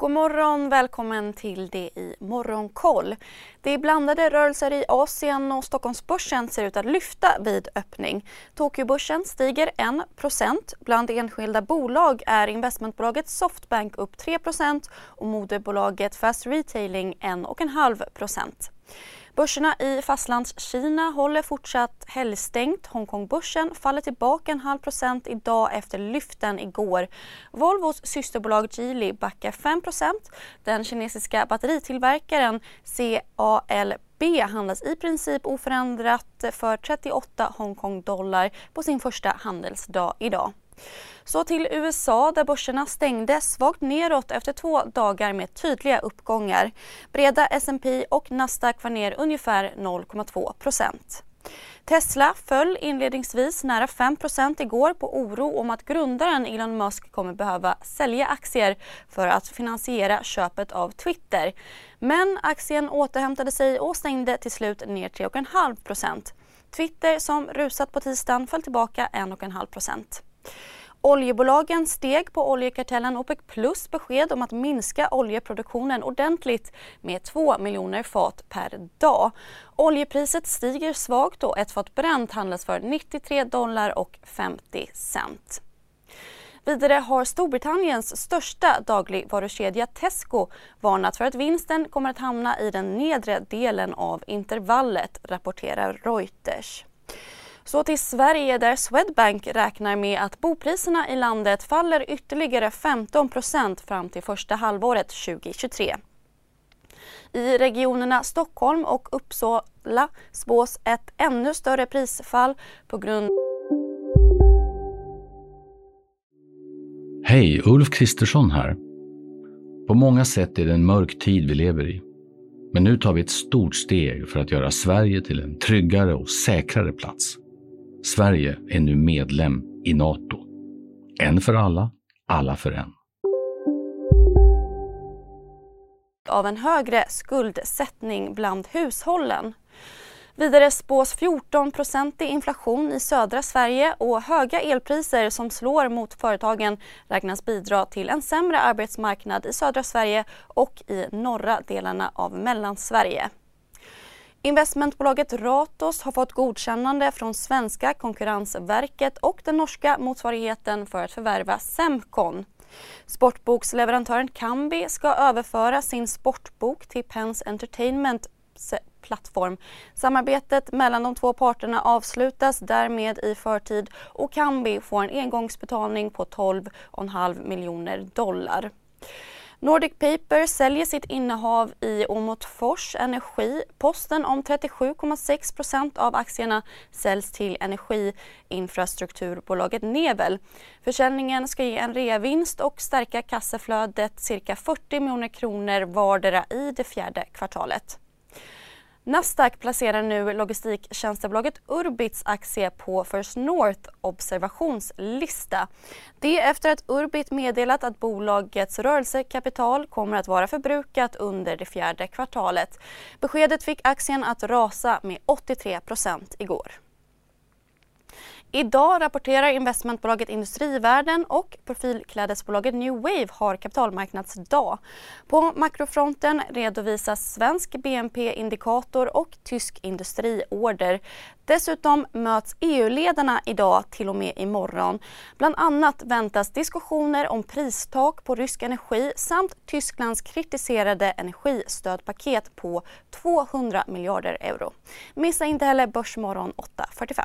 God morgon, välkommen till det i Morgonkoll. Det är blandade rörelser i Asien och Stockholmsbörsen ser ut att lyfta vid öppning. Tokyobörsen stiger 1 Bland enskilda bolag är investmentbolaget Softbank upp 3% och moderbolaget Fast Retailing 1,5 Börserna i Fastlandskina håller fortsatt helgstängt. Hongkongbörsen faller tillbaka en halv procent idag efter lyften igår. Volvos systerbolag Geely backar 5% Den kinesiska batteritillverkaren CALB handlas i princip oförändrat för 38 Hongkong-dollar på sin första handelsdag idag. Så till USA där börserna stängde svagt neråt efter två dagar med tydliga uppgångar. Breda S&P och Nasdaq var ner ungefär 0,2% Tesla föll inledningsvis nära 5% igår på oro om att grundaren Elon Musk kommer behöva sälja aktier för att finansiera köpet av Twitter. Men aktien återhämtade sig och stängde till slut ner 3,5% Twitter som rusat på tisdagen föll tillbaka 1,5 Oljebolagen steg på oljekartellen OPEC plus besked om att minska oljeproduktionen ordentligt med 2 miljoner fat per dag. Oljepriset stiger svagt och ett fat bränt handlas för 93 dollar och 50 cent. Vidare har Storbritanniens största dagligvarukedja Tesco varnat för att vinsten kommer att hamna i den nedre delen av intervallet, rapporterar Reuters. Så till Sverige där Swedbank räknar med att bopriserna i landet faller ytterligare 15 procent fram till första halvåret 2023. I regionerna Stockholm och Uppsala spås ett ännu större prisfall på grund Hej, Ulf Kristersson här. På många sätt är det en mörk tid vi lever i. Men nu tar vi ett stort steg för att göra Sverige till en tryggare och säkrare plats. Sverige är nu medlem i Nato. En för alla, alla för en. Av en högre skuldsättning bland hushållen. Vidare spås 14% i inflation i södra Sverige och höga elpriser som slår mot företagen räknas bidra till en sämre arbetsmarknad i södra Sverige och i norra delarna av Mellansverige. Investmentbolaget Ratos har fått godkännande från svenska Konkurrensverket och den norska motsvarigheten för att förvärva Semcon. Sportboksleverantören Kambi ska överföra sin sportbok till Pens Entertainment plattform. Samarbetet mellan de två parterna avslutas därmed i förtid och Kambi får en engångsbetalning på 12,5 miljoner dollar. Nordic Paper säljer sitt innehav i Åmotfors Energi. Posten om 37,6 procent av aktierna säljs till energiinfrastrukturbolaget Nevel. Försäljningen ska ge en reavinst och stärka kassaflödet cirka 40 miljoner kronor vardera i det fjärde kvartalet. Nasdaq placerar nu logistiktjänstebolaget Urbits aktie på First North observationslista. Det efter att Urbit meddelat att bolagets rörelsekapital kommer att vara förbrukat under det fjärde kvartalet. Beskedet fick aktien att rasa med 83% igår. Idag rapporterar investmentbolaget Industrivärden och profilklädesbolaget New Wave har kapitalmarknadsdag. På makrofronten redovisas svensk BNP-indikator och tysk industriorder. Dessutom möts EU-ledarna idag till och med imorgon. Bland annat väntas diskussioner om pristak på rysk energi samt Tysklands kritiserade energistödpaket på 200 miljarder euro. Missa inte heller Börsmorgon 8.45.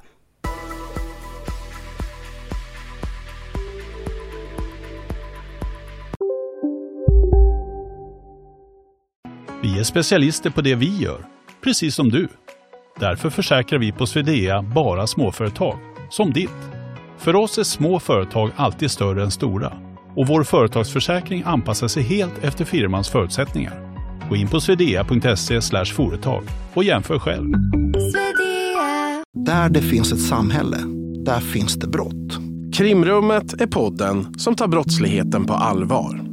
Vi är specialister på det vi gör, precis som du. Därför försäkrar vi på Swedea bara småföretag, som ditt. För oss är små företag alltid större än stora och vår företagsförsäkring anpassar sig helt efter firmans förutsättningar. Gå in på swedea.se företag och jämför själv. Där det finns ett samhälle, där finns det brott. Krimrummet är podden som tar brottsligheten på allvar.